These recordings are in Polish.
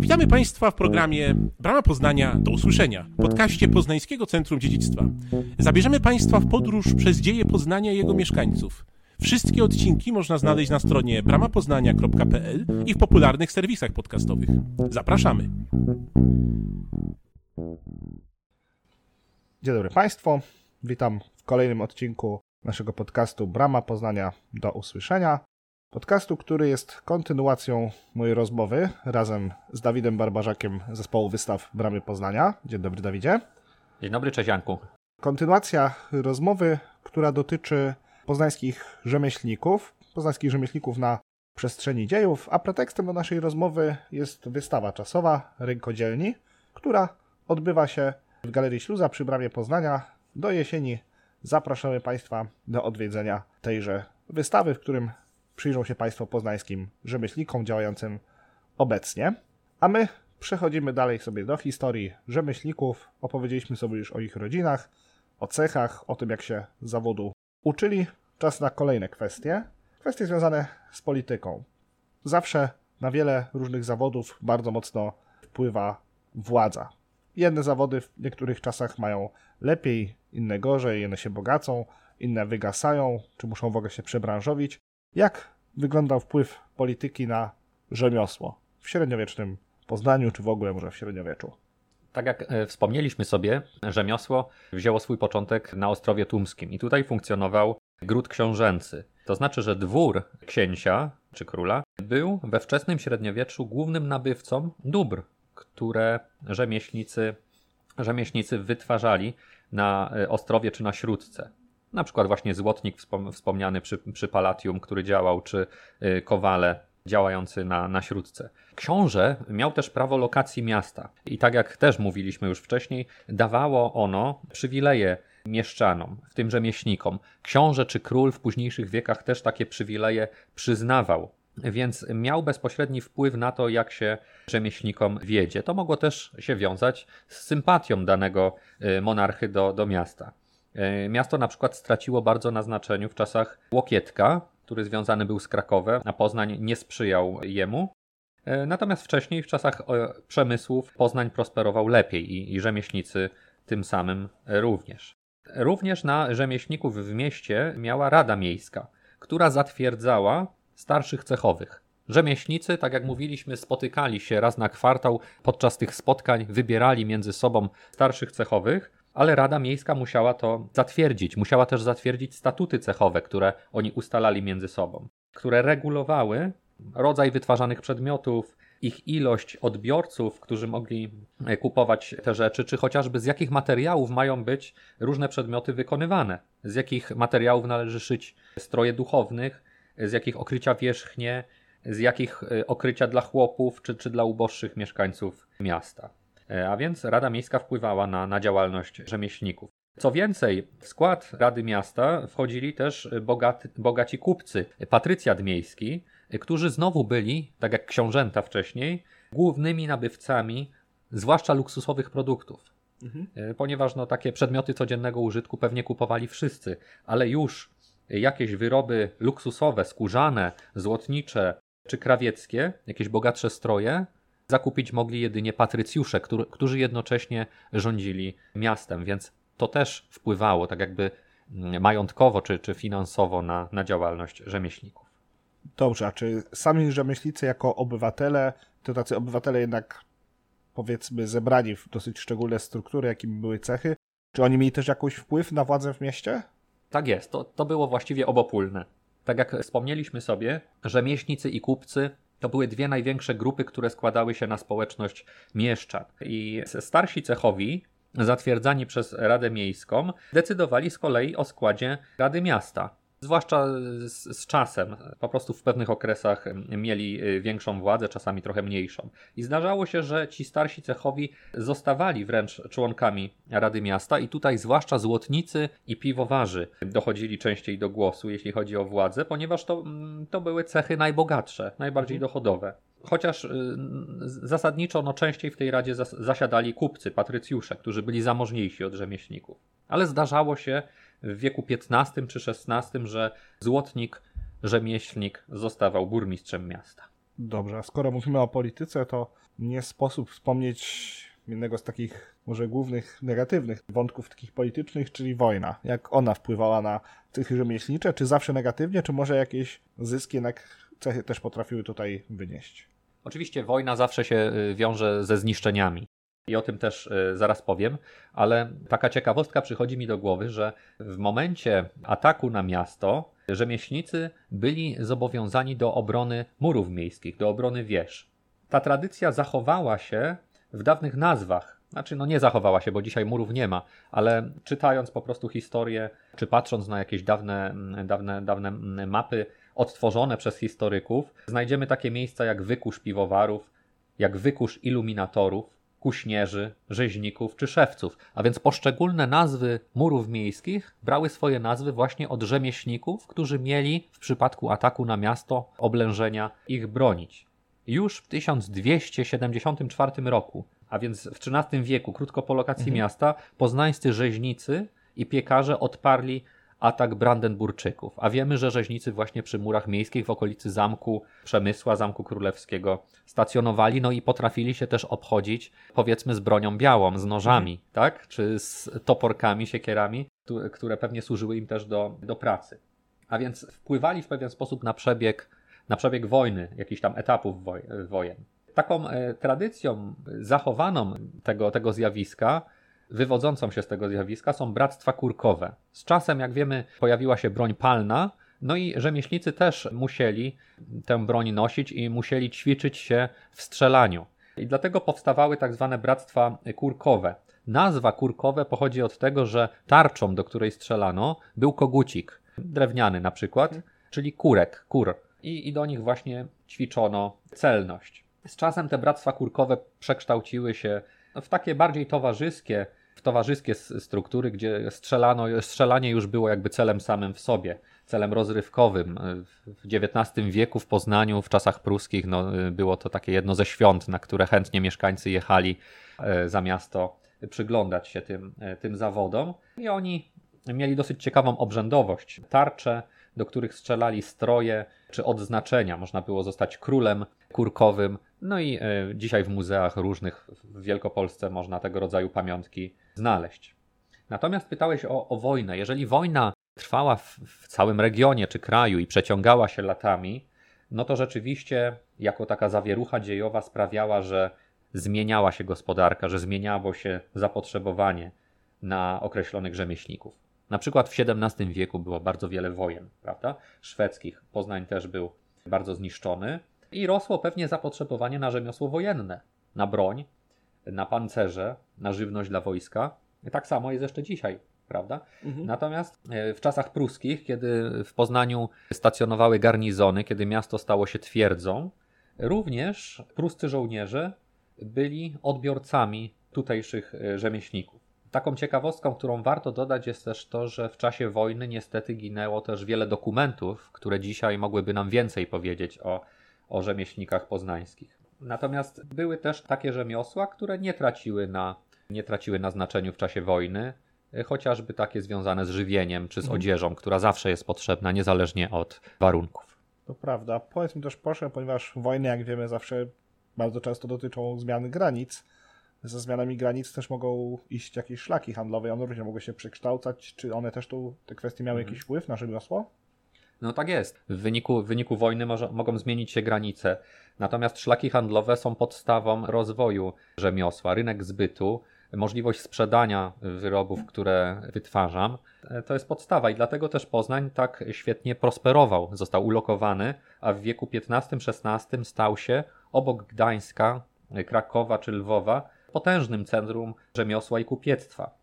Witamy Państwa w programie Brama Poznania do usłyszenia, podcaście Poznańskiego Centrum Dziedzictwa. Zabierzemy Państwa w podróż przez dzieje Poznania i jego mieszkańców. Wszystkie odcinki można znaleźć na stronie bramapoznania.pl i w popularnych serwisach podcastowych. Zapraszamy. Dzień dobry Państwu. Witam w kolejnym odcinku naszego podcastu Brama Poznania do usłyszenia. Podcastu, który jest kontynuacją mojej rozmowy razem z Dawidem Barbarzakiem zespołu wystaw Bramy Poznania. Dzień dobry Dawidzie. Dzień dobry, cześć Janku. Kontynuacja rozmowy, która dotyczy poznańskich rzemieślników, poznańskich rzemieślników na przestrzeni dziejów, a pretekstem do naszej rozmowy jest wystawa czasowa Rynkodzielni, która odbywa się w Galerii Śluza przy Bramie Poznania. Do jesieni zapraszamy Państwa do odwiedzenia tejże wystawy, w którym przyjrzą się Państwo poznańskim rzemieślnikom działającym obecnie. A my przechodzimy dalej sobie do historii rzemieślników. Opowiedzieliśmy sobie już o ich rodzinach, o cechach, o tym jak się zawodu uczyli. Czas na kolejne kwestie. Kwestie związane z polityką. Zawsze na wiele różnych zawodów bardzo mocno wpływa władza. Jedne zawody w niektórych czasach mają lepiej, inne gorzej, jedne się bogacą, inne wygasają, czy muszą w ogóle się przebranżowić. Jak wyglądał wpływ polityki na rzemiosło w średniowiecznym Poznaniu, czy w ogóle może w średniowieczu? Tak jak e, wspomnieliśmy sobie, rzemiosło wzięło swój początek na Ostrowie Tumskim i tutaj funkcjonował gród książęcy. To znaczy, że dwór księcia czy króla był we wczesnym średniowieczu głównym nabywcą dóbr, które rzemieślnicy, rzemieślnicy wytwarzali na e, Ostrowie czy na Śródce. Na przykład właśnie złotnik wspomniany przy, przy Palatium, który działał, czy y, kowale działający na, na śródce. Książę miał też prawo lokacji miasta i tak jak też mówiliśmy już wcześniej, dawało ono przywileje mieszczanom, w tym rzemieślnikom. Książę czy król w późniejszych wiekach też takie przywileje przyznawał, więc miał bezpośredni wpływ na to, jak się rzemieślnikom wiedzie. To mogło też się wiązać z sympatią danego y, monarchy do, do miasta. E, miasto na przykład straciło bardzo na znaczeniu w czasach Łokietka, który związany był z Krakowem, a Poznań nie sprzyjał jemu. E, natomiast wcześniej, w czasach przemysłów, Poznań prosperował lepiej i, i rzemieślnicy tym samym również. Również na rzemieślników w mieście miała Rada Miejska, która zatwierdzała starszych cechowych. Rzemieślnicy, tak jak mówiliśmy, spotykali się raz na kwartał. Podczas tych spotkań wybierali między sobą starszych cechowych, ale Rada Miejska musiała to zatwierdzić. Musiała też zatwierdzić statuty cechowe, które oni ustalali między sobą, które regulowały rodzaj wytwarzanych przedmiotów, ich ilość odbiorców, którzy mogli e, kupować te rzeczy, czy chociażby z jakich materiałów mają być różne przedmioty wykonywane, z jakich materiałów należy szyć stroje duchownych, z jakich okrycia wierzchnie, z jakich e, okrycia dla chłopów, czy, czy dla uboższych mieszkańców miasta. E, a więc Rada Miejska wpływała na, na działalność rzemieślników. Co więcej, w skład Rady Miasta wchodzili też bogaty, bogaci kupcy, patrycjat miejski, którzy znowu byli, tak jak książęta wcześniej, głównymi nabywcami, zwłaszcza luksusowych produktów. Mhm. E, ponieważ no, takie przedmioty codziennego użytku pewnie kupowali wszyscy, ale już jakieś wyroby luksusowe, skórzane, złotnicze czy krawieckie, jakieś bogatsze stroje, zakupić mogli jedynie patrycjusze, który, którzy jednocześnie rządzili miastem, więc to też wpływało tak jakby mm, majątkowo czy, czy finansowo na, na działalność rzemieślników. Dobrze, a czy sami rzemieślnicy jako obywatele, to tacy obywatele jednak powiedzmy zebrani w dosyć szczególne struktury, jakimi były cechy, czy oni mieli też jakiś wpływ na władzę w mieście? Tak jest, to, to było właściwie obopólne. Tak jak wspomnieliśmy sobie, rzemieślnicy i kupcy to były dwie największe grupy, które składały się na społeczność mieszczan. I starsi cechowi, zatwierdzani przez Radę Miejską, decydowali z kolei o składzie Rady Miasta. Zwłaszcza z, z, czasem, po prostu w pewnych okresach mieli y, większą władzę, czasami trochę mniejszą. I zdarzało się, że ci starsi cechowi zostawali wręcz członkami Rady Miasta, i tutaj zwłaszcza złotnicy i piwowarzy dochodzili częściej do głosu, jeśli chodzi o władzę, ponieważ to, mm, to były cechy najbogatsze, najbardziej mhm. dochodowe. Chociaż y, zasadniczo no, częściej w tej radzie zasiadali kupcy, patrycjusze, którzy byli zamożniejsi od rzemieślników. Ale zdarzało się, w wieku XV czy XVI, że złotnik, rzemieślnik zostawał burmistrzem miasta. Dobrze, a skoro mówimy o polityce, to nie sposób wspomnieć jednego z takich może głównych negatywnych wątków takich politycznych, czyli wojna. Jak ona wpływała na cechy rzemieślnicze, czy zawsze negatywnie, czy może jakieś zyski jednak cechy też potrafiły tutaj wynieść? Oczywiście wojna zawsze się y, wiąże ze zniszczeniami. I o tym też y, zaraz powiem, ale taka ciekawostka przychodzi mi do głowy, że w momencie ataku na miasto rzemieślnicy byli zobowiązani do obrony murów miejskich, do obrony wież. Ta tradycja zachowała się w dawnych nazwach. Znaczy, no nie zachowała się, bo dzisiaj murów nie ma, ale czytając po prostu historię, czy patrząc na jakieś dawne, dawne, dawne mapy odtworzone przez historyków, znajdziemy takie miejsca jak wykusz piwowarów, jak wykusz iluminatorów, kuśnierzy, rzeźników czy szewców. A więc poszczególne nazwy murów miejskich brały swoje nazwy właśnie od rzemieślników, którzy mieli w przypadku ataku na miasto oblężenia ich bronić. Już w 1274 roku, a więc w XIII wieku, krótko po lokacji mhm. miasta, poznańscy rzeźnicy i piekarze odparli atak Brandenburczyków. A wiemy, że rzeźnicy właśnie przy murach miejskich w okolicy zamku Przemysła, zamku królewskiego stacjonowali, no i potrafili się też obchodzić, powiedzmy, z bronią białą, z nożami, mhm. tak? Czy z toporkami, siekierami, które pewnie służyły im też do, do pracy. A więc wpływali w pewien sposób na przebieg, na przebieg wojny, jakichś tam etapów woj, wojen. Taką e, tradycją zachowaną tego, tego zjawiska wywodzącą się z tego zjawiska są bractwa kurkowe. Z czasem, jak wiemy, pojawiła się broń palna, no i rzemieślnicy też musieli tę broń nosić i musieli ćwiczyć się w strzelaniu. I dlatego powstawały tak zwane bractwa kurkowe. Nazwa kurkowe pochodzi od tego, że tarczą, do której strzelano, był kogucik, drewniany na przykład, czyli kurek, kur. I, I do nich właśnie ćwiczono celność. Z czasem te bractwa kurkowe przekształciły się w takie bardziej towarzyskie, w towarzyskie struktury, gdzie strzelano, strzelanie już było jakby celem samym w sobie, celem rozrywkowym. W XIX wieku w Poznaniu, w czasach pruskich, no, było to takie jedno ze świąt, na które chętnie mieszkańcy jechali e, za miasto przyglądać się tym, e, tym zawodom. I oni mieli dosyć ciekawą obrzędowość. Tarcze, do których strzelali stroje czy odznaczenia. Można było zostać królem kurkowym. No i dzisiaj w muzeach różnych w Wielkopolsce można tego rodzaju pamiątki znaleźć. Natomiast pytałeś o, o wojnę. Jeżeli wojna trwała w, w całym regionie czy kraju i przeciągała się latami, no to rzeczywiście jako taka zawierucha dziejowa sprawiała, że zmieniała się gospodarka, że zmieniało się zapotrzebowanie na określonych rzemieślników. Na przykład w XVII wieku było bardzo wiele wojen, prawda? Szwedzkich. Poznań też był bardzo zniszczony i rosło pewnie zapotrzebowanie na rzemiosło wojenne, na broń, na pancerze, na żywność dla wojska. I tak samo jest jeszcze dzisiaj, prawda? Mhm. Natomiast e, w czasach pruskich, kiedy w Poznaniu stacjonowały garnizony, kiedy miasto stało się twierdzą, również pruscy żołnierze byli odbiorcami tutejszych e, rzemieślników. Taką ciekawostką, którą warto dodać, jest też to, że w czasie wojny niestety ginęło też wiele dokumentów, które dzisiaj mogłyby nam więcej powiedzieć o, o rzemieślnikach poznańskich. Natomiast były też takie rzemiosła, które nie traciły na, nie traciły na znaczeniu w czasie wojny, chociażby takie związane z żywieniem czy z mhm. odzieżą, która zawsze jest potrzebna, niezależnie od warunków. To prawda. Powiedz mi też proszę, ponieważ wojny, jak wiemy, zawsze bardzo często dotyczą zmiany granic. Ze zmianami granic też mogą iść jakieś szlaki handlowe, one również mogły się przekształcać. Czy one też tu, te kwestie miały mhm. jakiś wpływ na rzemiosło? No tak jest. W wyniku, w wyniku wojny może, mogą zmienić się granice. Natomiast szlaki handlowe są podstawą rozwoju rzemiosła. Rynek zbytu, możliwość sprzedania wyrobów, które wytwarzam, e, to jest podstawa i dlatego też Poznań tak świetnie prosperował. Został ulokowany, a w wieku XV-XVI stał się obok Gdańska, Krakowa czy Lwowa potężnym centrum rzemiosła i kupiectwa.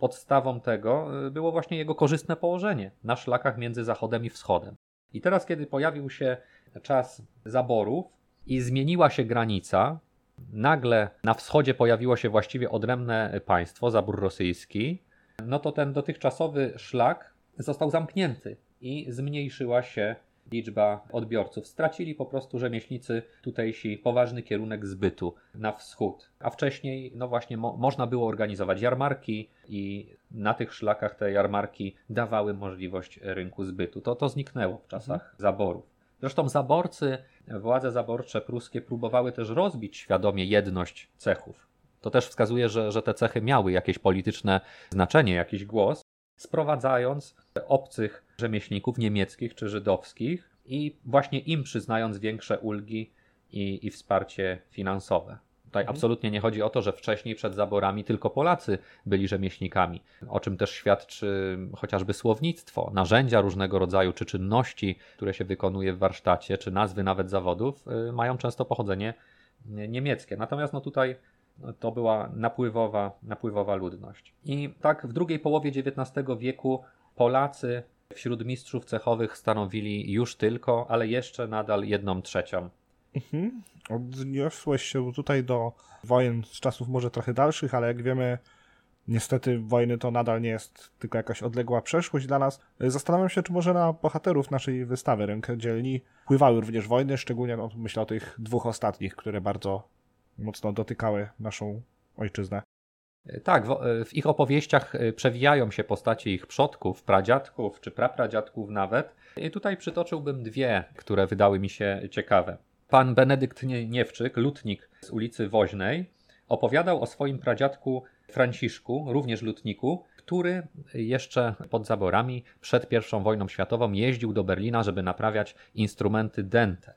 Podstawą tego y, było właśnie jego korzystne położenie na szlakach między Zachodem i Wschodem. I teraz, kiedy pojawił się czas zaborów i zmieniła się granica, nagle na wschodzie pojawiło się właściwie odrębne państwo, zabór rosyjski, no to ten dotychczasowy szlak został zamknięty i zmniejszyła się liczba odbiorców. Stracili po prostu rzemieślnicy tutejsi poważny kierunek zbytu na wschód. A wcześniej, no właśnie, mo można było organizować jarmarki i na tych szlakach te jarmarki dawały możliwość rynku zbytu. To, to zniknęło w czasach mhm. zaborów. Zresztą zaborcy, władze zaborcze pruskie próbowały też rozbić świadomie jedność cechów. To też wskazuje, że, że te cechy miały jakieś polityczne znaczenie, jakiś głos, sprowadzając obcych rzemieślników niemieckich czy żydowskich i właśnie im przyznając większe ulgi i, i wsparcie finansowe. Tutaj mhm. absolutnie nie chodzi o to, że wcześniej przed zaborami tylko Polacy byli rzemieślnikami, o czym też świadczy chociażby słownictwo, narzędzia różnego rodzaju, czy czynności, które się wykonuje w warsztacie, czy nazwy nawet zawodów, y, mają często pochodzenie niemieckie. Natomiast no tutaj to była napływowa, napływowa ludność. I tak w drugiej połowie XIX wieku Polacy wśród mistrzów cechowych stanowili już tylko, ale jeszcze nadal jedną trzecią Mhm. Odniosłeś się tutaj do wojen z czasów może trochę dalszych, ale jak wiemy, niestety wojny to nadal nie jest tylko jakaś odległa przeszłość dla nas. Zastanawiam się, czy może na bohaterów naszej wystawy Rękodzielni wpływały również wojny, szczególnie no, myślę o tych dwóch ostatnich, które bardzo mocno dotykały naszą ojczyznę. Tak, w, w, ich opowieściach e, przewijają się postacie ich przodków, pradziadków czy prapradziadków nawet. I tutaj przytoczyłbym dwie, które wydały mi się ciekawe. Pan Benedykt Niewczyk, lutnik z ulicy Woźnej, opowiadał o swoim pradziadku Franciszku, również lutniku, który jeszcze pod zaborami przed I wojną światową jeździł do Berlina, żeby naprawiać instrumenty dente.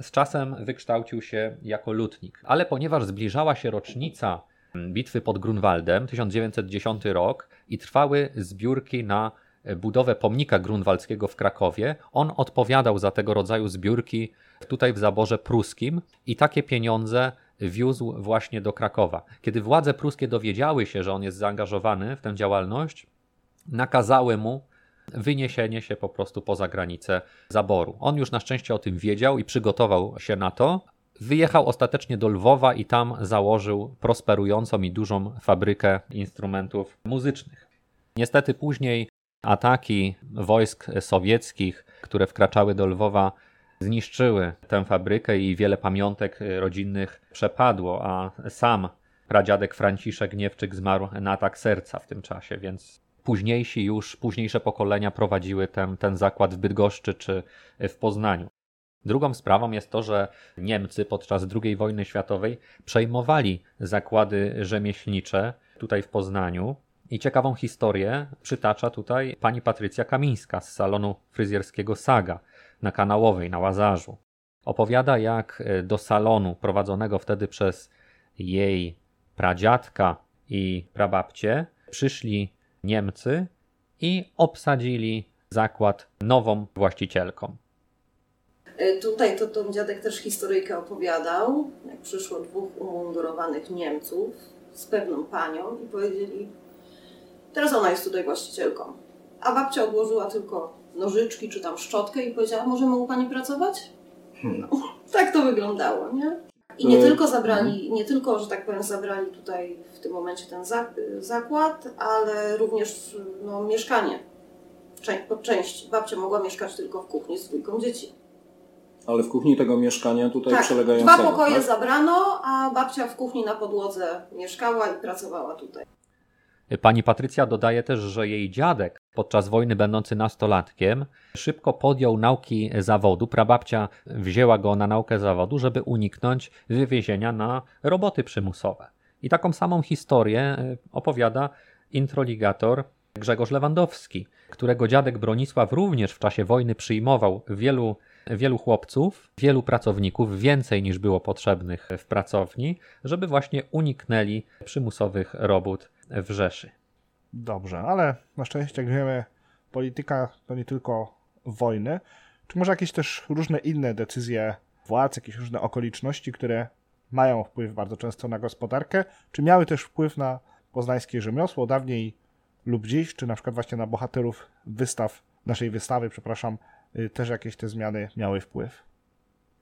Z czasem wykształcił się jako lutnik, ale ponieważ zbliżała się rocznica bitwy pod Grunwaldem, 1910 rok, i trwały zbiórki na budowę pomnika grunwaldzkiego w Krakowie, on odpowiadał za tego rodzaju zbiórki tutaj w zaborze pruskim i takie pieniądze wiózł właśnie do Krakowa. Kiedy władze pruskie dowiedziały się, że on jest zaangażowany w tę działalność, nakazały mu wyniesienie się po prostu poza granicę zaboru. On już na szczęście o tym wiedział i przygotował się na to. Wyjechał ostatecznie do Lwowa i tam założył prosperującą i dużą fabrykę instrumentów muzycznych. Niestety później ataki wojsk sowieckich, które wkraczały do Lwowa, zniszczyły tę fabrykę i wiele pamiątek rodzinnych przepadło, a sam pradziadek Franciszek Niewczyk zmarł na atak serca w tym czasie, więc późniejsi już, późniejsze pokolenia prowadziły ten, ten zakład w Bydgoszczy czy w Poznaniu. Drugą sprawą jest to, że Niemcy podczas II wojny światowej przejmowali zakłady rzemieślnicze tutaj w Poznaniu. I ciekawą historię przytacza tutaj pani Patrycja Kamińska z salonu fryzjerskiego Saga na Kanałowej, na Łazarzu. Opowiada, jak e, do salonu prowadzonego wtedy przez jej pradziadka i prababcie przyszli Niemcy i obsadzili zakład nową właścicielką. E, tutaj to, to dziadek też historyjkę opowiadał, jak przyszło dwóch umundurowanych Niemców z pewną panią i powiedzieli, teraz ona jest tutaj właścicielką. A babcia odłożyła tylko nożyczki czy tam szczotkę i powiedziała, możemy u Pani pracować? No, tak to wyglądało, nie? I nie tylko zabrali, nie tylko, że tak powiem, zabrali tutaj w tym momencie ten zakład, ale również no, mieszkanie po części. Babcia mogła mieszkać tylko w kuchni z dwójką dzieci. Ale w kuchni tego mieszkania tutaj tak, przylegającego. Dwa pokoje tak? zabrano, a babcia w kuchni na podłodze mieszkała i pracowała tutaj. Pani Patrycja dodaje też, że jej dziadek, podczas wojny będący nastolatkiem, szybko podjął nauki zawodu. Prababcia wzięła go na naukę zawodu, żeby uniknąć wywiezienia na roboty przymusowe. I taką samą historię e, opowiada introligator Grzegorz Lewandowski, którego dziadek Bronisław również w czasie wojny przyjmował wielu, wielu chłopców, wielu pracowników, więcej niż było potrzebnych w pracowni, żeby właśnie uniknęli przymusowych robót w Rzeszy. Dobrze, ale na szczęście, jak wiemy, polityka to nie tylko wojny, czy może jakieś też różne inne decyzje władz, jakieś różne okoliczności, które mają wpływ bardzo często na gospodarkę, czy miały też wpływ na poznańskie rzemiosło dawniej lub dziś, czy na przykład właśnie na bohaterów wystaw, naszej wystawy, przepraszam, też jakieś te zmiany miały wpływ?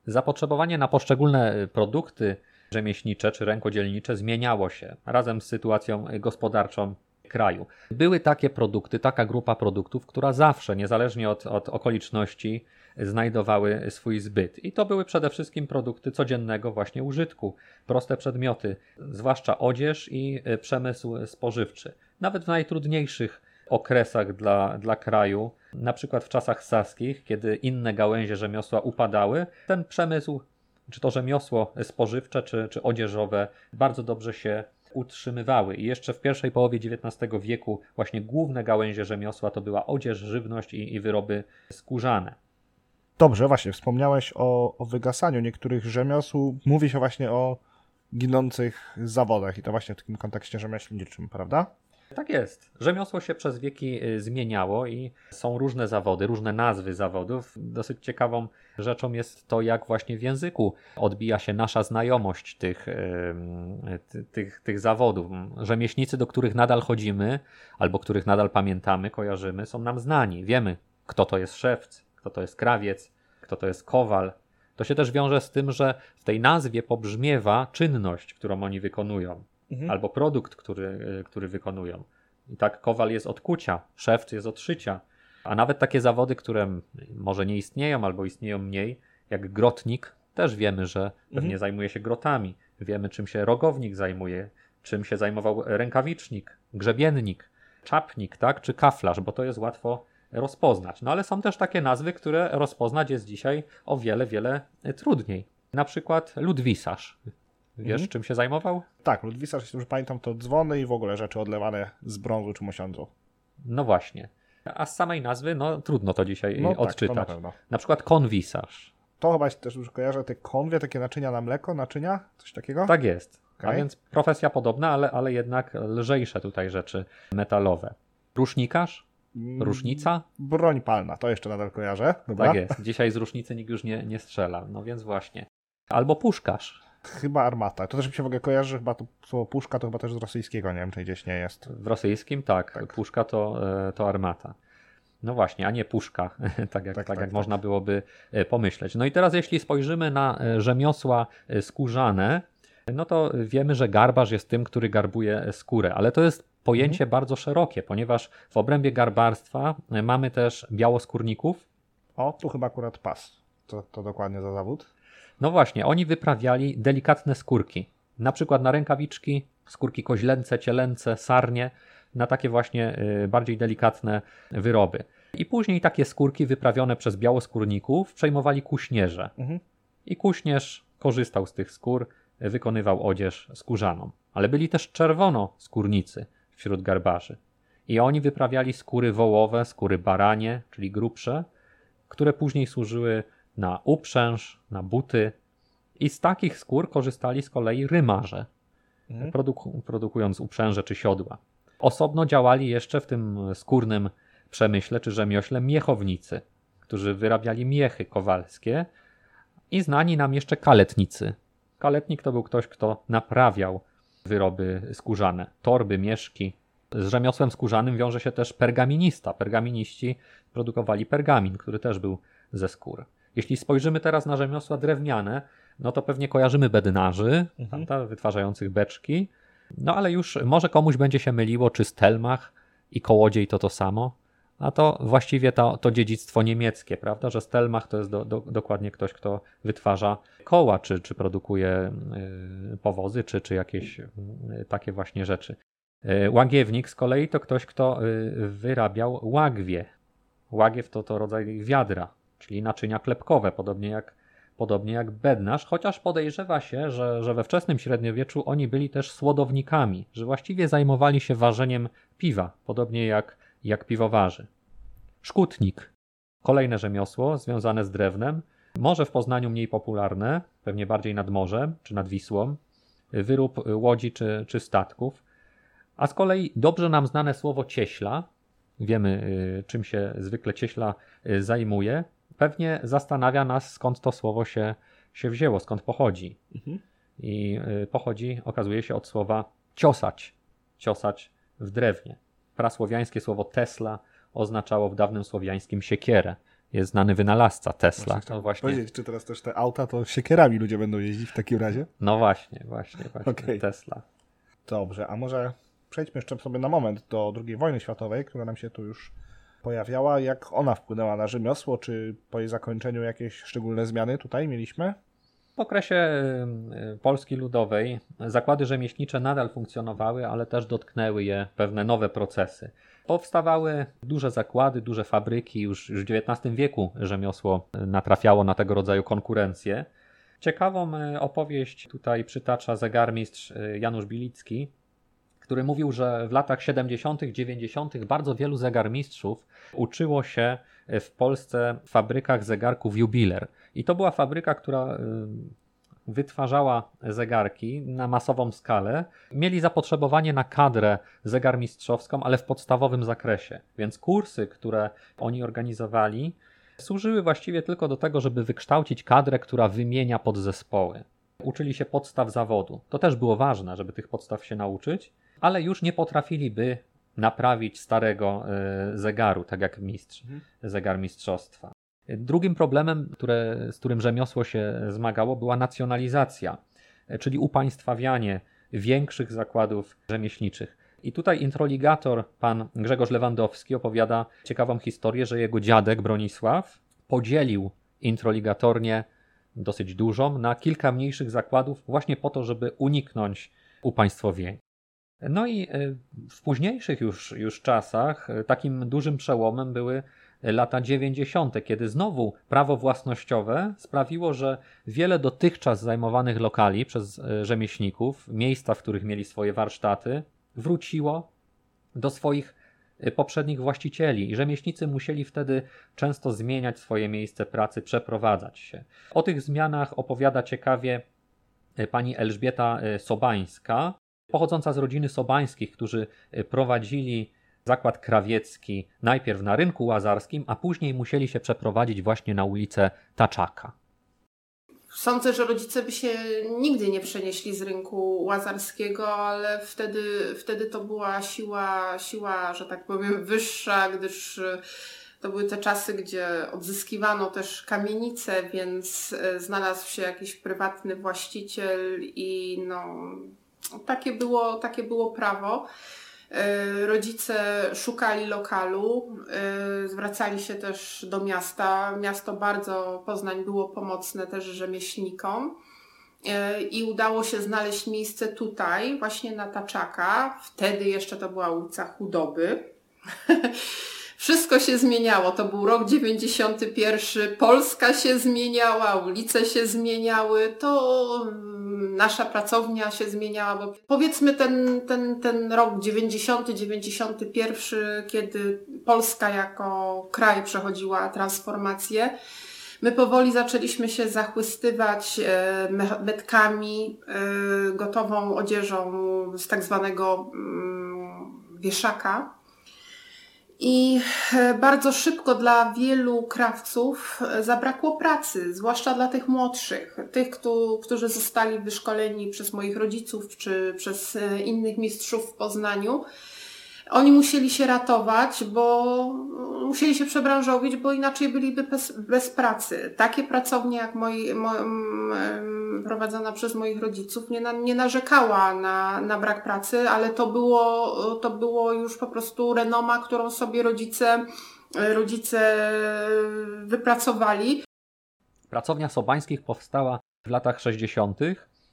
Zapotrzebowanie na poszczególne produkty rzemieślnicze czy rękodzielnicze zmieniało się razem z sytuacją gospodarczą kraju. Były takie produkty, taka grupa produktów, która zawsze, niezależnie od, od okoliczności, znajdowały swój zbyt. I to były przede wszystkim produkty codziennego właśnie użytku, proste przedmioty, zwłaszcza odzież i przemysł spożywczy. Nawet w najtrudniejszych okresach dla, dla kraju, na przykład w czasach saskich, kiedy inne gałęzie rzemiosła upadały, ten przemysł, czy to rzemiosło spożywcze, czy, czy odzieżowe, bardzo dobrze się utrzymywały. I jeszcze w pierwszej połowie XIX wieku właśnie główne gałęzie rzemiosła to była odzież, żywność i, i wyroby skórzane. Dobrze, właśnie, wspomniałeś o, o wygasaniu niektórych rzemiosł. Mówi się właśnie o ginących zawodach i to właśnie w takim kontekście rzemieślniczym, prawda? Tak jest. Rzemiosło się przez wieki y, zmieniało i są różne zawody, różne nazwy zawodów. Dosyć ciekawą rzeczą jest to, jak właśnie w języku odbija się nasza znajomość tych, y, tych, tych zawodów. Rzemieślnicy, do których nadal chodzimy, albo których nadal pamiętamy, kojarzymy, są nam znani. Wiemy, kto to jest szewc, kto to jest krawiec, kto to jest kowal. To się też wiąże z tym, że w tej nazwie pobrzmiewa czynność, którą oni wykonują mhm. albo produkt, który, y, który wykonują. I tak kowal jest od kucia, szewc jest od szycia. A nawet takie zawody, które może nie istnieją albo istnieją mniej, jak grotnik, też wiemy, że pewnie mhm. zajmuje się grotami. Wiemy, czym się rogownik zajmuje, czym się zajmował rękawicznik, grzebiennik, czapnik, tak, czy kaflarz, bo to jest łatwo rozpoznać. No ale są też takie nazwy, które rozpoznać jest dzisiaj o wiele, wiele trudniej. Na przykład ludwisarz. Wiesz, mhm. czym się zajmował? Tak, Ludwisarz, jeśli dobrze pamiętam, to dzwony i w ogóle rzeczy odlewane z brązu czy mosiądzu. No właśnie. A z samej nazwy, no trudno to dzisiaj no odczytać. Tak, to na, na, przykład konwisarz. To chyba też już kojarzę, te konwie, takie naczynia na mleko, naczynia, coś takiego? Tak jest. Okay. A więc profesja podobna, ale, ale jednak lżejsze tutaj rzeczy metalowe. Rusznikarz? Mm, Rusznica? Broń palna, to jeszcze nadal kojarzę. Dobra. Tak jest. Dzisiaj z rusznicy nikt już nie, nie strzela. No więc właśnie. Albo puszkarz. Chyba armata. To też mi się w ogóle kojarzy, chyba to słowo puszka to chyba też z rosyjskiego, nie wiem czy gdzieś nie jest. W rosyjskim tak, tak. puszka to, e, to armata. No właśnie, a nie puszka, tak jak, tak, tak, tak jak tak. można byłoby e, pomyśleć. No i teraz jeśli spojrzymy na e, rzemiosła skórzane, no to wiemy, że garbarz jest tym, który garbuje skórę, ale to jest pojęcie mhm. bardzo szerokie, ponieważ w obrębie garbarstwa mamy też białoskórników. O, tu chyba akurat pas. To, to dokładnie za zawód. No właśnie, oni wyprawiali delikatne skórki. Na przykład na rękawiczki, skórki koźlęce, cielęce, sarnie, na takie właśnie y, bardziej delikatne wyroby. I później takie skórki wyprawione przez białoskórników przejmowali kuśnierze. Mhm. I kuśnierz korzystał z tych skór, wykonywał odzież skórzaną. Ale byli też czerwono skórnicy wśród garbarzy. I oni wyprawiali skóry wołowe, skóry baranie, czyli grubsze, które później służyły na uprzęż, na buty i z takich skór korzystali z kolei rymarze, mhm. produku produkując uprzęże czy siodła. Osobno działali jeszcze w tym skórnym przemyśle czy rzemiośle miechownicy, którzy wyrabiali miechy kowalskie i znani nam jeszcze kaletnicy. Kaletnik to był ktoś, kto naprawiał wyroby skórzane, torby, mieszki. Z rzemiosłem skórzanym wiąże się też pergaminista. Pergaminiści produkowali pergamin, który też był ze skór. Jeśli spojrzymy teraz na rzemiosła drewniane, no to pewnie kojarzymy bednarzy, mhm. prawda, wytwarzających beczki, no ale już może komuś będzie się myliło, czy Stelmach i kołodziej to to samo, a to właściwie to, to dziedzictwo niemieckie, prawda, że Stelmach to jest do, do, dokładnie ktoś, kto wytwarza koła, czy, czy produkuje y, powozy, czy, czy jakieś y, takie właśnie rzeczy. Y, łagiewnik z kolei to ktoś, kto y, wyrabiał łagwie. Łagiew to, to rodzaj wiadra, czyli naczynia klepkowe, podobnie jak, podobnie jak bednarz, chociaż podejrzewa się, że, że we wczesnym średniowieczu oni byli też słodownikami, że właściwie zajmowali się ważeniem piwa, podobnie jak, jak piwowarzy. Szkutnik. Kolejne rzemiosło związane z drewnem, może w Poznaniu mniej popularne, pewnie bardziej nad morzem czy nad Wisłą, wyrób łodzi czy, czy statków, a z kolei dobrze nam znane słowo cieśla, wiemy y, czym się zwykle cieśla y, zajmuje, pewnie zastanawia nas, skąd to słowo się, się wzięło, skąd pochodzi. Mhm. I y, pochodzi, okazuje się, od słowa ciosać, ciosać w drewnie. Prasłowiańskie słowo Tesla oznaczało w dawnym słowiańskim siekierę. Jest znany wynalazca Tesla. Właśnie, to właśnie... Powiedzieć, czy teraz też te auta to siekierami ludzie będą jeździć w takim razie? No właśnie, właśnie, właśnie. Okay. Tesla. Dobrze, a może przejdźmy jeszcze sobie na moment do II wojny światowej, która nam się tu już pojawiała, jak ona wpłynęła na rzemiosło, czy po jej zakończeniu jakieś szczególne zmiany tutaj mieliśmy? W okresie Polski Ludowej zakłady rzemieślnicze nadal funkcjonowały, ale też dotknęły je pewne nowe procesy. Powstawały duże zakłady, duże fabryki, już, już w XIX wieku rzemiosło natrafiało na tego rodzaju konkurencję. Ciekawą y, opowieść tutaj przytacza zegarmistrz y, Janusz Bilicki, który mówił, że w latach 70., 90. bardzo wielu zegarmistrzów uczyło się w Polsce w fabrykach zegarków Jubiler. I to była fabryka, która y, wytwarzała zegarki na masową skalę. Mieli zapotrzebowanie na kadrę zegarmistrzowską, ale w podstawowym zakresie. Więc kursy, które oni organizowali, służyły właściwie tylko do tego, żeby wykształcić kadrę, która wymienia podzespoły. Uczyli się podstaw zawodu. To też było ważne, żeby tych podstaw się nauczyć, ale już nie potrafiliby naprawić starego e, zegaru, tak jak mistrz, mhm. zegar mistrzostwa. Drugim problemem, które, z którym rzemiosło się zmagało, była nacjonalizacja, e, czyli upaństwawianie większych zakładów rzemieślniczych. I tutaj introligator, pan Grzegorz Lewandowski, opowiada ciekawą historię, że jego dziadek Bronisław podzielił introligatornię dosyć dużą na kilka mniejszych zakładów, właśnie po to, żeby uniknąć upaństwowienia. No i e, w późniejszych już, już czasach e, takim dużym przełomem były lata 90., kiedy znowu prawo własnościowe sprawiło, że wiele dotychczas zajmowanych lokali przez e, rzemieślników, miejsca, w których mieli swoje warsztaty, wróciło do swoich poprzednich właścicieli i rzemieślnicy musieli wtedy często zmieniać swoje miejsce pracy, przeprowadzać się. O tych zmianach opowiada ciekawie pani Elżbieta Sobańska, pochodząca z rodziny Sobańskich, którzy y, prowadzili zakład krawiecki najpierw na rynku łazarskim, a później musieli się przeprowadzić właśnie na ulicę Taczaka. Sądzę, że rodzice by się nigdy nie przenieśli z rynku łazarskiego, ale wtedy, wtedy to była siła, siła, że tak powiem, wyższa, gdyż y, to były te czasy, gdzie odzyskiwano też kamienice, więc y, znalazł się jakiś prywatny właściciel i no, takie było, takie było prawo. E, rodzice szukali lokalu, e, zwracali się też do miasta. Miasto bardzo, Poznań było pomocne też rzemieślnikom e, i udało się znaleźć miejsce tutaj, właśnie na Taczaka. Wtedy jeszcze to była ulica Chudoby. Wszystko się zmieniało. To był rok 91. Polska się zmieniała, ulice się zmieniały. To nasza pracownia się zmieniała, bo powiedzmy ten, ten, ten rok 90, 91, kiedy Polska jako kraj przechodziła transformację, my powoli zaczęliśmy się zachwystywać e, metkami, e, gotową odzieżą z tak zwanego mm, wieszaka i e, bardzo szybko dla wielu krawców e, zabrakło pracy, zwłaszcza dla tych młodszych, tych, którzy zostali wyszkoleni przez moich rodziców czy przez e, innych mistrzów w Poznaniu. Oni musieli się ratować, bo musieli się przebranżowić, bo inaczej byliby bez, bez pracy. Takie pracownie jak moi, mo, prowadzona przez moich rodziców nie, na, nie narzekała na, na brak pracy, ale to było, to było już po prostu renoma, którą sobie rodzice, rodzice wypracowali. Pracownia Sobańskich powstała w latach 60.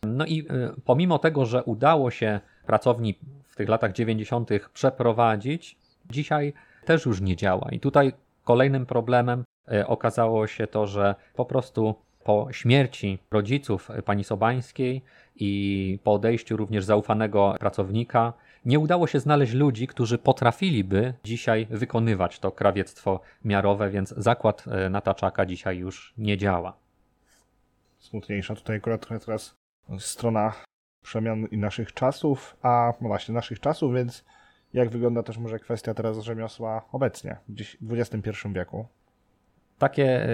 No i y, pomimo tego, że udało się pracowni tych latach 90. przeprowadzić, dzisiaj też już nie działa. I tutaj kolejnym problemem y, okazało się to, że po prostu po śmierci rodziców pani Sobańskiej i po odejściu również zaufanego pracownika, nie udało się znaleźć ludzi, którzy potrafiliby dzisiaj wykonywać to krawiectwo miarowe, więc zakład y, Nataczaka dzisiaj już nie działa. Smutniejsza tutaj akurat teraz strona przemian i naszych czasów, a no właśnie naszych czasów, więc jak wygląda też może kwestia teraz rzemiosła obecnie, w XXI wieku? Takie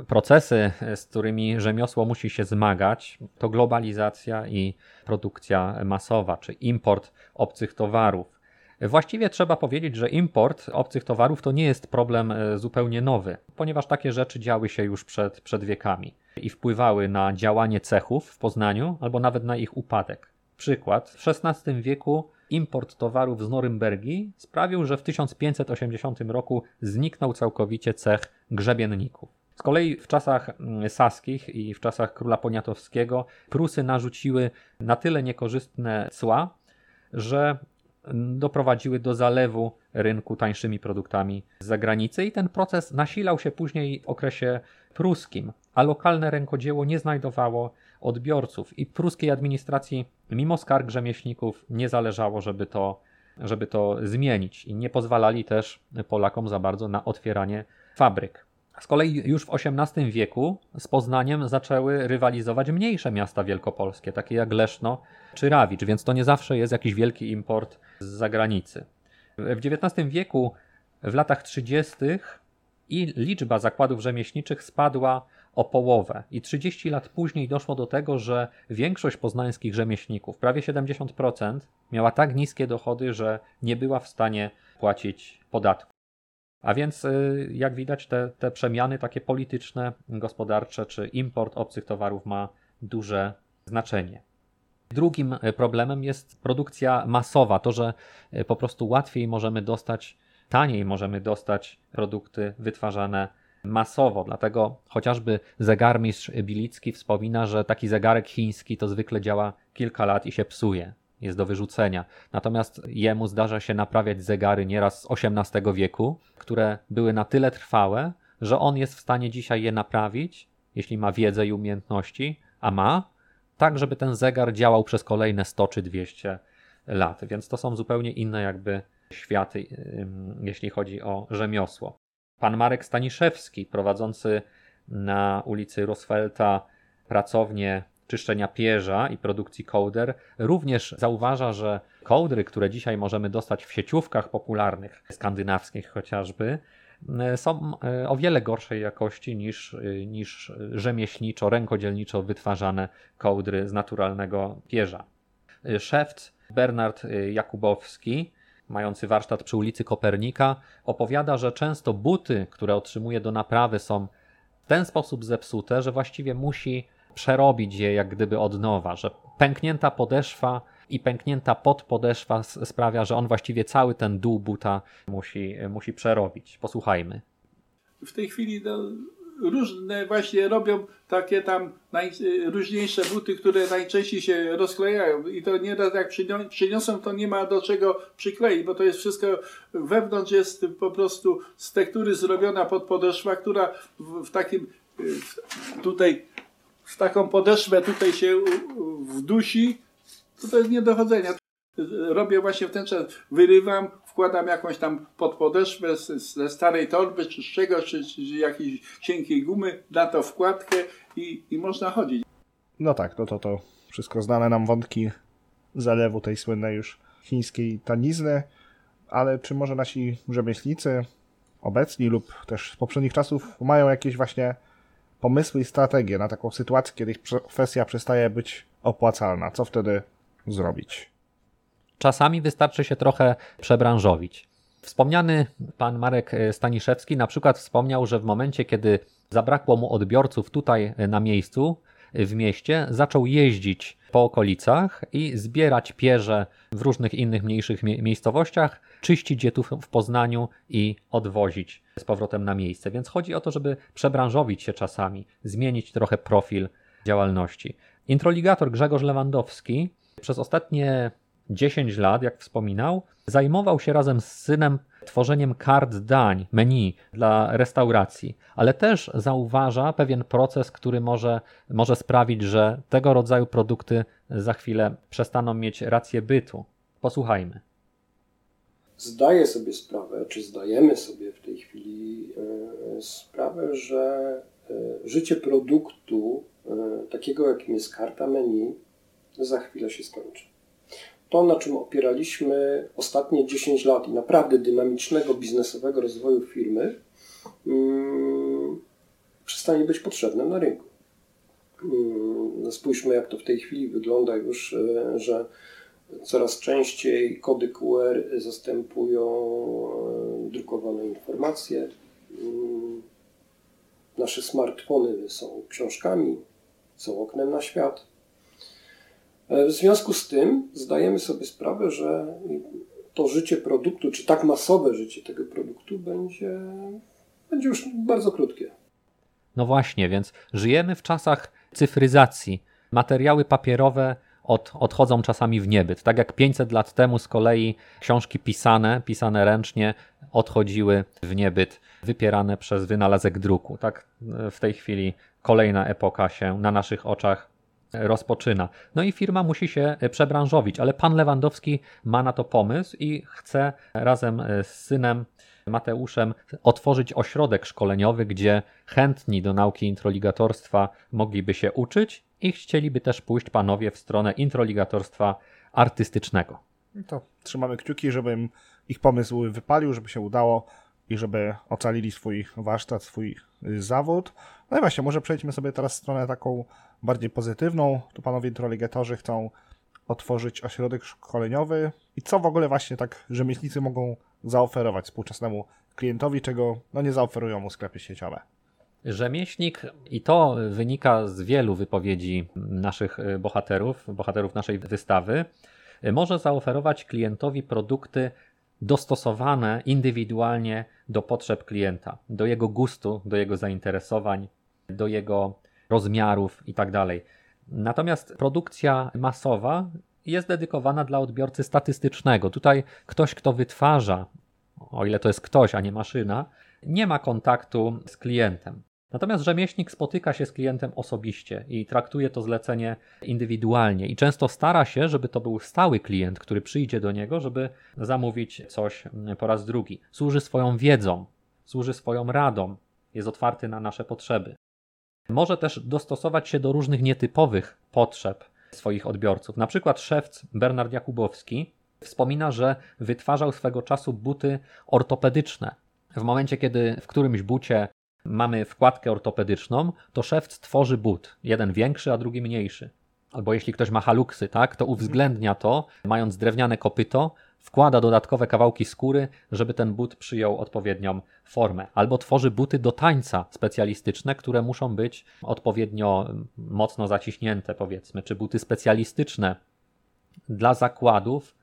y, procesy, z którymi rzemiosło musi się zmagać, to globalizacja i produkcja masowa, czy import obcych towarów. Właściwie trzeba powiedzieć, że import obcych towarów to nie jest problem y, zupełnie nowy, ponieważ takie rzeczy działy się już przed, przed wiekami i wpływały na działanie cechów w Poznaniu albo nawet na ich upadek. Przykład: w XVI wieku import towarów z Norymbergi sprawił, że w 1580 roku zniknął całkowicie cech grzebienników. Z kolei w czasach mm, saskich i w czasach króla poniatowskiego Prusy narzuciły na tyle niekorzystne cła, że doprowadziły do zalewu rynku tańszymi produktami z zagranicy i ten proces nasilał się później w okresie pruskim, a lokalne rękodzieło nie znajdowało odbiorców i pruskiej administracji mimo skarg rzemieślników nie zależało, żeby to, żeby to zmienić i nie pozwalali też Polakom za bardzo na otwieranie fabryk. Z kolei już w XVIII wieku z Poznaniem zaczęły rywalizować mniejsze miasta wielkopolskie, takie jak Leszno czy Rawicz, więc to nie zawsze jest jakiś wielki import z zagranicy. W XIX wieku, w latach 30., i liczba zakładów rzemieślniczych spadła o połowę. I 30 lat później doszło do tego, że większość poznańskich rzemieślników, prawie 70%, miała tak niskie dochody, że nie była w stanie płacić podatku. A więc, y, jak widać, te, te przemiany takie polityczne, gospodarcze czy import obcych towarów ma duże znaczenie. Drugim y, problemem jest produkcja masowa, to, że y, po prostu łatwiej możemy dostać, taniej możemy dostać produkty wytwarzane masowo. Dlatego chociażby zegarmistrz Bilicki wspomina, że taki zegarek chiński to zwykle działa kilka lat i się psuje jest do wyrzucenia. Natomiast jemu zdarza się naprawiać zegary nieraz z XVIII wieku, które były na tyle trwałe, że on jest w stanie dzisiaj je naprawić, jeśli ma wiedzę i umiejętności, a ma, tak żeby ten zegar działał przez kolejne 100 czy 200 lat. Więc to są zupełnie inne jakby światy, jeśli chodzi o rzemiosło. Pan Marek Staniszewski, prowadzący na ulicy Roosevelta pracownię czyszczenia pierza i produkcji kołder, również zauważa, że kołdry, które dzisiaj możemy dostać w sieciówkach popularnych, skandynawskich chociażby, są o wiele gorszej jakości niż, e, niż rzemieślniczo, rękodzielniczo wytwarzane kołdry z naturalnego pierza. Szewc Bernard Jakubowski, mający warsztat przy ulicy Kopernika, opowiada, że często buty, które otrzymuje do naprawy, są w ten sposób zepsute, że właściwie musi przerobić je jak gdyby od nowa, że pęknięta podeszwa i pęknięta podpodeszwa sprawia, że on właściwie cały ten dół buta musi, musi przerobić. Posłuchajmy. W tej chwili no, różne właśnie robią takie tam najróżniejsze buty, które najczęściej się rozklejają i to nieraz jak przyniosą, to nie ma do czego przykleić, bo to jest wszystko wewnątrz jest po prostu z tektury zrobiona podpodeszwa, która w, w takim tutaj w taką podeszwę tutaj się wdusi, to to jest nie do chodzenia. Robię właśnie w ten czas, wyrywam, wkładam jakąś tam podpodeszwę ze starej torby, czy z czegoś, czy, czy jakiejś cienkiej gumy, na to wkładkę i, i można chodzić. No tak, no to to wszystko znane nam wątki zalewu tej słynnej już chińskiej tanizny, ale czy może nasi rzemieślnicy obecni lub też z poprzednich czasów mają jakieś właśnie pomysły i strategie na taką sytuację, kiedy ich profesja przestaje być opłacalna. Co wtedy zrobić? Czasami wystarczy się trochę przebranżowić. Wspomniany pan Marek Staniszewski na przykład wspomniał, że w momencie, kiedy zabrakło mu odbiorców tutaj na miejscu, w mieście, zaczął jeździć po okolicach i zbierać pierze w różnych innych mniejszych mie miejscowościach, czyścić je tu w Poznaniu i odwozić z powrotem na miejsce. Więc chodzi o to, żeby przebranżowić się czasami, zmienić trochę profil działalności. Introligator Grzegorz Lewandowski przez ostatnie 10 lat, jak wspominał, zajmował się razem z synem tworzeniem kart dań, menu dla restauracji, ale też zauważa pewien proces, który może, może sprawić, że tego rodzaju produkty za chwilę przestaną mieć rację bytu. Posłuchajmy. Zdaję sobie sprawę, czy zdajemy sobie w tej chwili e, sprawę, że e, życie produktu, e, takiego jakim jest karta menu, za chwilę się skończy to, na czym opieraliśmy ostatnie 10 lat i naprawdę dynamicznego biznesowego rozwoju firmy, hmm, przestanie być potrzebne na rynku. Hmm, spójrzmy, jak to w tej chwili wygląda już, e, że coraz częściej kody QR zastępują e, drukowane informacje. Hmm, nasze smartfony są książkami, są oknem na świat. E, w związku z tym zdajemy sobie sprawę, że to życie produktu, czy tak masowe życie tego produktu będzie, będzie już bardzo krótkie. No właśnie, więc żyjemy w czasach cyfryzacji. Materiały papierowe od, odchodzą czasami w niebyt. Tak jak 500 lat temu z kolei książki pisane, pisane ręcznie, odchodziły w niebyt, wypierane przez wynalazek druku. Tak w tej chwili kolejna epoka się na naszych oczach rozpoczyna. No i firma musi się przebranżowić, ale pan Lewandowski ma na to pomysł i chce razem z synem Mateuszem otworzyć ośrodek szkoleniowy, gdzie chętni do nauki introligatorstwa mogliby się uczyć i chcieliby też pójść panowie w stronę introligatorstwa artystycznego. To trzymamy kciuki, żeby ich pomysł wypalił, żeby się udało i żeby ocalili swój warsztat, swój zawód. No i właśnie, może przejdźmy sobie teraz stronę taką bardziej pozytywną. Tu panowie introligatorzy chcą otworzyć ośrodek szkoleniowy i co w ogóle właśnie tak rzemieślnicy mogą zaoferować współczesnemu klientowi, czego no nie zaoferują mu sklepy sieciowe. Rzemieślnik, i to wynika z wielu wypowiedzi naszych bohaterów, bohaterów naszej wystawy, może zaoferować klientowi produkty dostosowane indywidualnie do potrzeb klienta, do jego gustu, do jego zainteresowań, do jego rozmiarów itd. Tak Natomiast produkcja masowa jest dedykowana dla odbiorcy statystycznego. Tutaj ktoś, kto wytwarza, o ile to jest ktoś, a nie maszyna, nie ma kontaktu z klientem. Natomiast rzemieślnik spotyka się z klientem osobiście i traktuje to zlecenie indywidualnie i często stara się, żeby to był stały klient, który przyjdzie do niego, żeby zamówić coś po raz drugi. Służy swoją wiedzą, służy swoją radą, jest otwarty na nasze potrzeby. Może też dostosować się do różnych nietypowych potrzeb swoich odbiorców. Na przykład szewc Bernard Jakubowski wspomina, że wytwarzał swego czasu buty ortopedyczne. W momencie, kiedy w którymś bucie mamy wkładkę ortopedyczną, to szewc tworzy but. Jeden większy, a drugi mniejszy. Albo jeśli ktoś ma haluksy, tak, to uwzględnia to, mając drewniane kopyto, wkłada dodatkowe kawałki skóry, żeby ten but przyjął odpowiednią formę. Albo tworzy buty do tańca specjalistyczne, które muszą być odpowiednio mocno zaciśnięte, powiedzmy, czy buty specjalistyczne dla zakładów,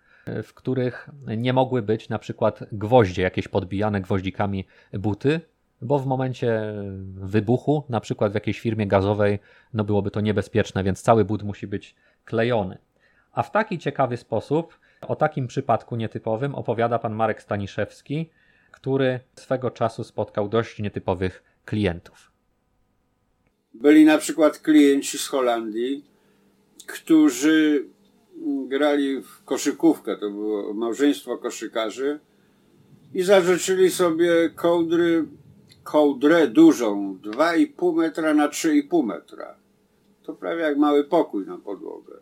w których nie mogły być na przykład gwoździe, jakieś podbijane gwoździkami buty, bo w momencie wybuchu, na przykład w jakiejś firmie gazowej, no byłoby to niebezpieczne, więc cały but musi być klejony. A w taki ciekawy sposób o takim przypadku nietypowym opowiada pan Marek Staniszewski, który swego czasu spotkał dość nietypowych klientów. Byli na przykład klienci z Holandii, którzy grali w koszykówkę, to było małżeństwo koszykarzy i zarzucili sobie kołdry kołdrę dużą, 2,5 metra na 3,5 metra. To prawie jak mały pokój na podłogę.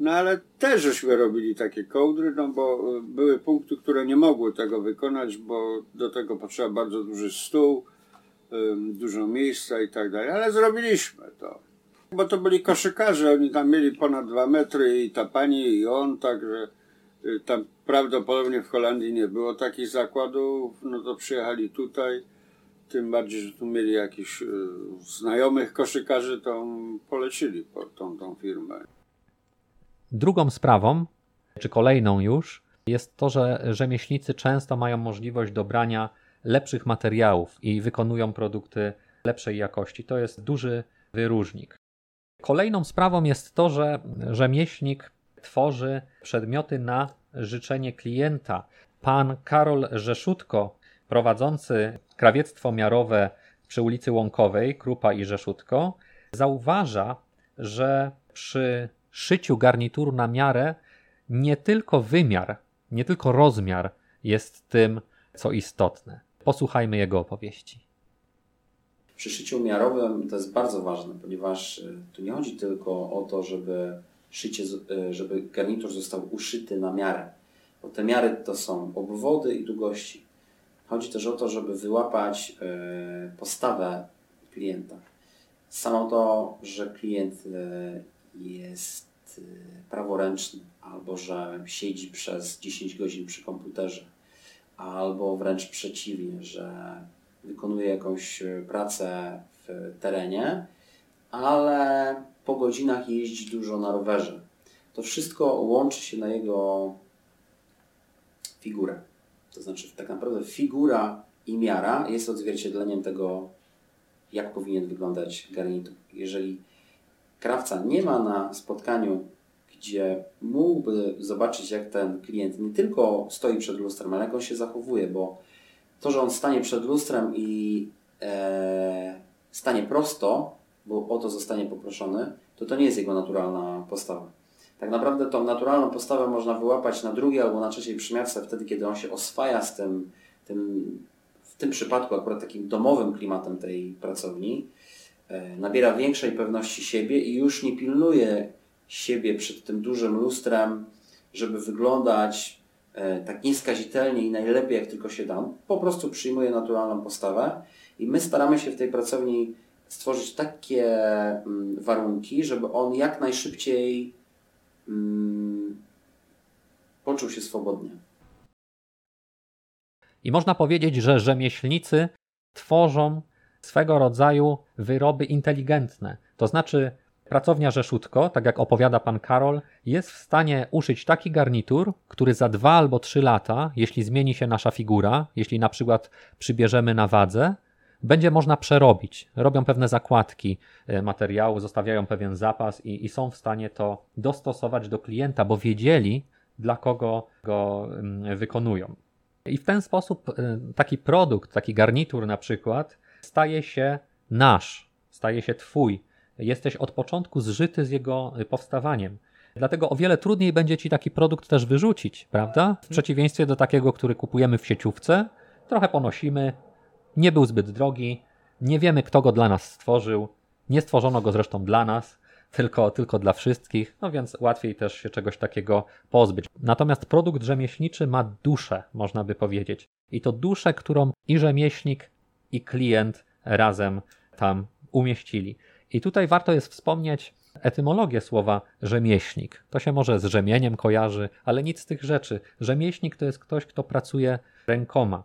No ale też żeśmy robili takie kołdry, no bo e, były punkty, które nie mogły tego wykonać, bo do tego potrzeba bardzo duży stół, dużo miejsca i tak dalej, ale zrobiliśmy to. Bo to byli koszykarze, oni tam mieli ponad dwa metry i ta pani i on, także y, tam prawdopodobnie w Holandii nie było takich zakładów, no to przyjechali tutaj tym bardziej, że tu mieli jakichś y, znajomych koszykarzy, to polecili po tą, tą firmę. Drugą sprawą, czy kolejną już, jest to, że rzemieślnicy często mają możliwość dobrania lepszych materiałów i wykonują produkty lepszej jakości. To jest duży wyróżnik. Kolejną sprawą jest to, że rzemieślnik tworzy przedmioty na życzenie klienta. Pan Karol Rzeszutko prowadzący krawiectwo miarowe przy ulicy Łąkowej, Krupa i Rzeszutko, zauważa, że przy szyciu garnituru na miarę nie tylko wymiar, nie tylko rozmiar jest tym, co istotne. Posłuchajmy jego opowieści. Przy szyciu miarowym to jest bardzo ważne, ponieważ y, tu nie chodzi tylko o to, żeby, szycie, y, żeby garnitur został uszyty na miarę, bo te miary to są obwody i długości. Chodzi też o to, żeby wyłapać e, postawę klienta. Samo to, że klient e, jest e, praworęczny, albo że siedzi przez 10 godzin przy komputerze, albo wręcz przeciwnie, że wykonuje jakąś pracę w terenie, ale po godzinach jeździ dużo na rowerze. To wszystko łączy się na jego figurę. To znaczy, tak naprawdę figura i miara jest odzwierciedleniem tego jak powinien wyglądać garnitur. Jeżeli krawca nie ma na spotkaniu, gdzie mógłby zobaczyć, jak ten klient nie tylko stoi przed lustrem, ale jak on się zachowuje, bo to, że on stanie przed lustrem i e, stanie prosto, bo o to zostanie poproszony, to to nie jest jego naturalna postawa. Tak naprawdę tą naturalną postawę można wyłapać na drugiej albo na trzeciej przymiarce wtedy, kiedy on się oswaja z tym, tym w tym przypadku akurat takim domowym klimatem tej pracowni, e, nabiera większej pewności siebie i już nie pilnuje siebie przed tym dużym lustrem, żeby wyglądać e, tak nieskazitelnie i najlepiej jak tylko się da. Po prostu przyjmuje naturalną postawę i my staramy się w tej pracowni stworzyć takie mm, warunki, żeby on jak najszybciej poczuł się swobodnie. I można powiedzieć, że rzemieślnicy tworzą swego rodzaju wyroby inteligentne. To znaczy, pracownia Rzeszutko, tak jak opowiada pan Karol, jest w stanie uszyć taki garnitur, który za dwa albo trzy lata, jeśli zmieni się nasza figura, jeśli na przykład przybierzemy na wadze, będzie można przerobić. Robią pewne zakładki e, materiału, zostawiają pewien zapas i, i są w stanie to dostosować do klienta, bo wiedzieli, dla kogo go mm, wykonują. I w ten sposób e, taki produkt, taki garnitur na przykład, staje się nasz, staje się twój. Jesteś od początku zżyty z jego e, powstawaniem. Dlatego o wiele trudniej będzie ci taki produkt też wyrzucić, prawda? W przeciwieństwie do takiego, który kupujemy w sieciówce, trochę ponosimy, nie był zbyt drogi, nie wiemy, kto go dla nas stworzył, nie stworzono go zresztą dla nas, tylko, tylko dla wszystkich, no więc łatwiej też się czegoś takiego pozbyć. Natomiast produkt rzemieślniczy ma duszę, można by powiedzieć. I to duszę, którą i rzemieślnik, i klient razem tam umieścili. I tutaj warto jest wspomnieć etymologię słowa rzemieślnik. To się może z rzemieniem kojarzy, ale nic z tych rzeczy. Rzemieślnik to jest ktoś, kto pracuje rękoma.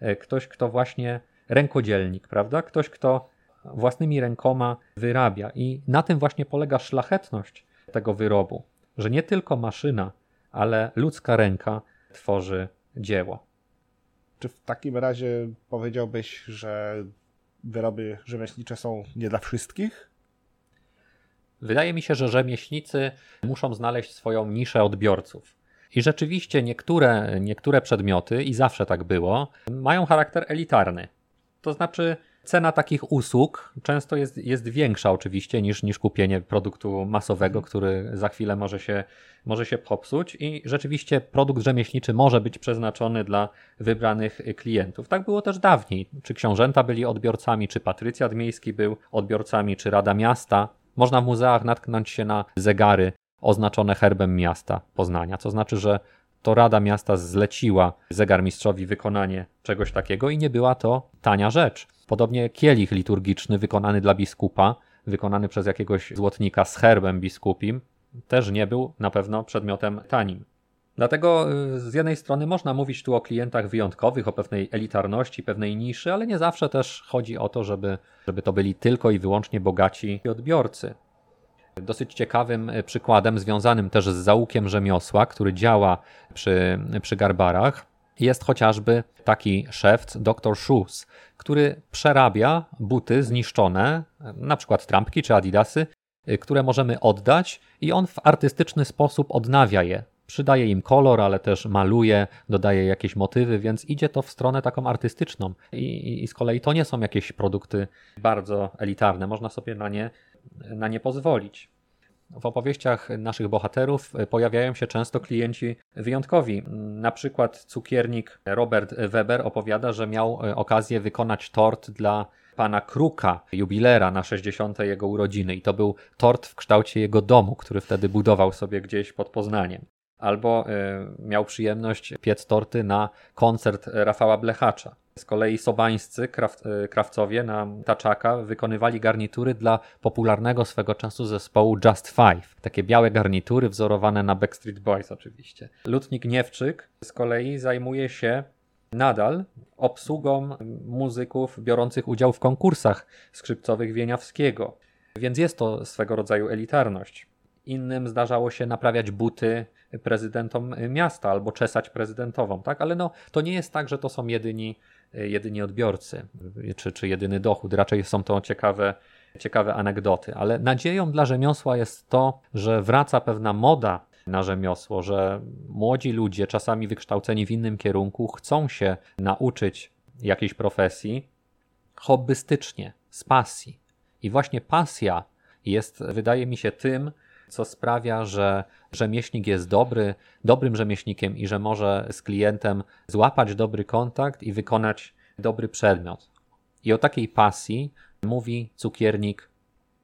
Mhm. Ktoś, kto właśnie rękodzielnik, prawda? Ktoś, kto własnymi rękoma wyrabia. I na tym właśnie polega szlachetność tego wyrobu, że nie tylko maszyna, ale ludzka ręka tworzy dzieło. Czy w takim razie powiedziałbyś, że wyroby rzemieślnicze są nie dla wszystkich? Wydaje mi się, że rzemieślnicy muszą znaleźć swoją niszę odbiorców. I rzeczywiście niektóre, niektóre przedmioty, i zawsze tak było, mają charakter elitarny. To znaczy, cena takich usług często jest, jest większa oczywiście niż, niż kupienie produktu masowego, który za chwilę może się, może się popsuć i rzeczywiście produkt rzemieślniczy może być przeznaczony dla wybranych klientów. Tak było też dawniej. Czy książęta byli odbiorcami, czy patrycjat miejski był odbiorcami, czy Rada Miasta. Można w muzeach natknąć się na zegary oznaczone herbem miasta Poznania, co znaczy, że to Rada Miasta zleciła zegarmistrzowi wykonanie czegoś takiego i nie była to tania rzecz. Podobnie kielich liturgiczny wykonany dla biskupa, wykonany przez jakiegoś złotnika z herbem biskupim, też nie był na pewno przedmiotem tanim. Dlatego y, z jednej strony można mówić tu o klientach wyjątkowych, o pewnej elitarności, pewnej niszy, ale nie zawsze też chodzi o to, żeby, żeby to byli tylko i wyłącznie bogaci odbiorcy. Dosyć ciekawym y, przykładem, związanym też z zaułkiem rzemiosła, który działa przy, przy garbarach, jest chociażby taki szewc, dr Shoes, który przerabia buty zniszczone, na przykład trampki czy adidasy, y, które możemy oddać i on w artystyczny sposób odnawia je. Przydaje im kolor, ale też maluje, dodaje jakieś motywy, więc idzie to w stronę taką artystyczną. I, i z kolei to nie są jakieś produkty bardzo elitarne, można sobie na nie, na nie pozwolić. W opowieściach naszych bohaterów pojawiają się często klienci wyjątkowi. Na przykład cukiernik Robert Weber opowiada, że miał e, okazję wykonać tort dla pana Kruka, jubilera na 60. jego urodziny. I to był tort w kształcie jego domu, który wtedy budował sobie gdzieś pod Poznaniem. Albo y, miał przyjemność piec torty na koncert Rafała Blechacza. Z kolei sobańscy kraw, e, krawcowie na taczaka wykonywali garnitury dla popularnego swego czasu zespołu Just Five. Takie białe garnitury wzorowane na Backstreet Boys oczywiście. Lutnik Niewczyk z kolei zajmuje się nadal obsługą muzyków biorących udział w konkursach skrzypcowych Wieniawskiego. Więc jest to swego rodzaju elitarność. Innym zdarzało się naprawiać buty prezydentom miasta albo czesać prezydentową, tak? Ale no, to nie jest tak, że to są jedyni jedyni odbiorcy, czy, czy jedyny dochód. Raczej są to ciekawe, ciekawe anegdoty. Ale nadzieją dla rzemiosła jest to, że wraca pewna moda na rzemiosło, że młodzi ludzie, czasami wykształceni w innym kierunku, chcą się nauczyć jakiejś profesji hobbystycznie, z pasji. I właśnie pasja jest, wydaje mi się, tym, co sprawia, że rzemieślnik jest dobry, dobrym rzemieślnikiem i że może z klientem złapać dobry kontakt i wykonać dobry przedmiot. I o takiej pasji mówi cukiernik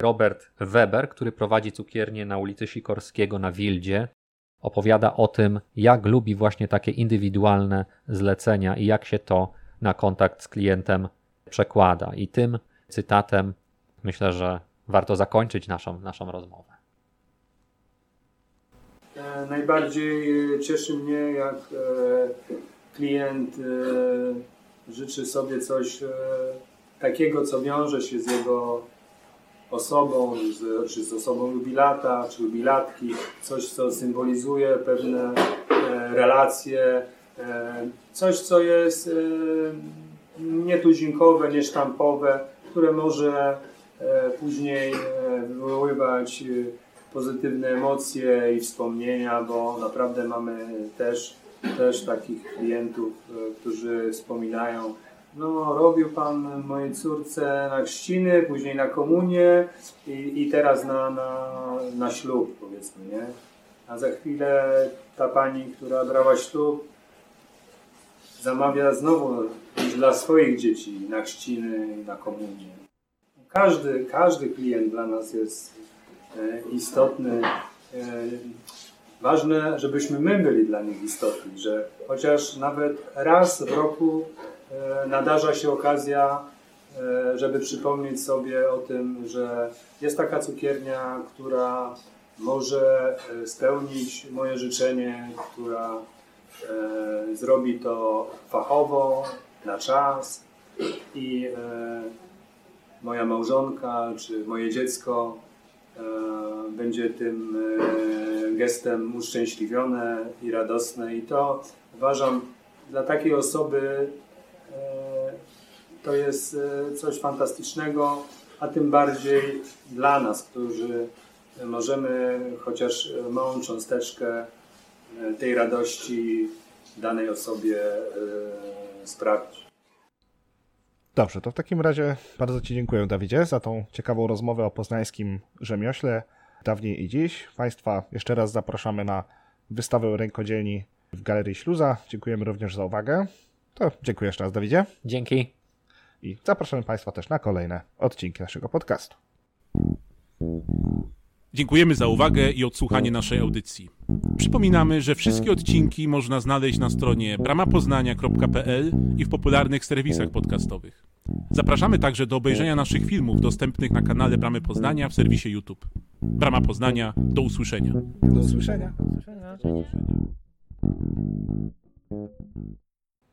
Robert Weber, który prowadzi cukiernię na ulicy Sikorskiego na Wildzie. Opowiada o tym, jak lubi właśnie takie indywidualne zlecenia i jak się to na kontakt z klientem przekłada. I tym cytatem myślę, że warto zakończyć naszą, naszą rozmowę. E, najbardziej e, cieszy mnie, jak e, klient życzy sobie coś takiego, co wiąże się z jego osobą, z, czy z osobą jubilata, czy jubilatki, coś, co symbolizuje pewne relacje, coś, co jest nietuzinkowe, niesztampowe, które może później wywoływać pozytywne emocje i wspomnienia, bo naprawdę mamy też, też takich klientów, e, którzy wspominają, no robił Pan mojej córce na chrzciny, później na komunię i, i teraz na, na, na ślub powiedzmy, nie? A za chwilę ta Pani, która brała ślub, zamawia znowu dla swoich dzieci na chrzciny na komunię. Każdy, każdy klient dla nas jest istotny. E, ważne, żebyśmy my byli dla nich istotni, że chociaż nawet raz w roku e, nadarza się okazja, żeby przypomnieć sobie o tym, że jest taka cukiernia, która może spełnić moje życzenie, która zrobi to fachowo, na czas i moja małżonka czy moje dziecko E, będzie tym e, gestem uszczęśliwione i radosne i to uważam dla takiej osoby e, to jest coś fantastycznego, a tym bardziej dla nas, którzy możemy chociaż małą cząsteczkę tej radości danej osobie sprawić. Dobrze, to w takim razie bardzo Ci dziękuję, Dawidzie, za tą ciekawą rozmowę o poznańskim rzemiośle dawniej i dziś. Państwa jeszcze raz zapraszamy na wystawę rękodzielni w Galerii Śluza. Dziękujemy również za uwagę. To dziękuję jeszcze raz, Dawidzie. Dzięki. I zapraszamy Państwa też na kolejne odcinki naszego podcastu. Dziękujemy za uwagę i odsłuchanie naszej audycji. Przypominamy, że wszystkie odcinki można znaleźć na stronie bramapoznania.pl i w popularnych serwisach podcastowych. Zapraszamy także do obejrzenia naszych filmów dostępnych na kanale Bramy Poznania w serwisie YouTube. Brama Poznania, do usłyszenia. Do usłyszenia. Do usłyszenia.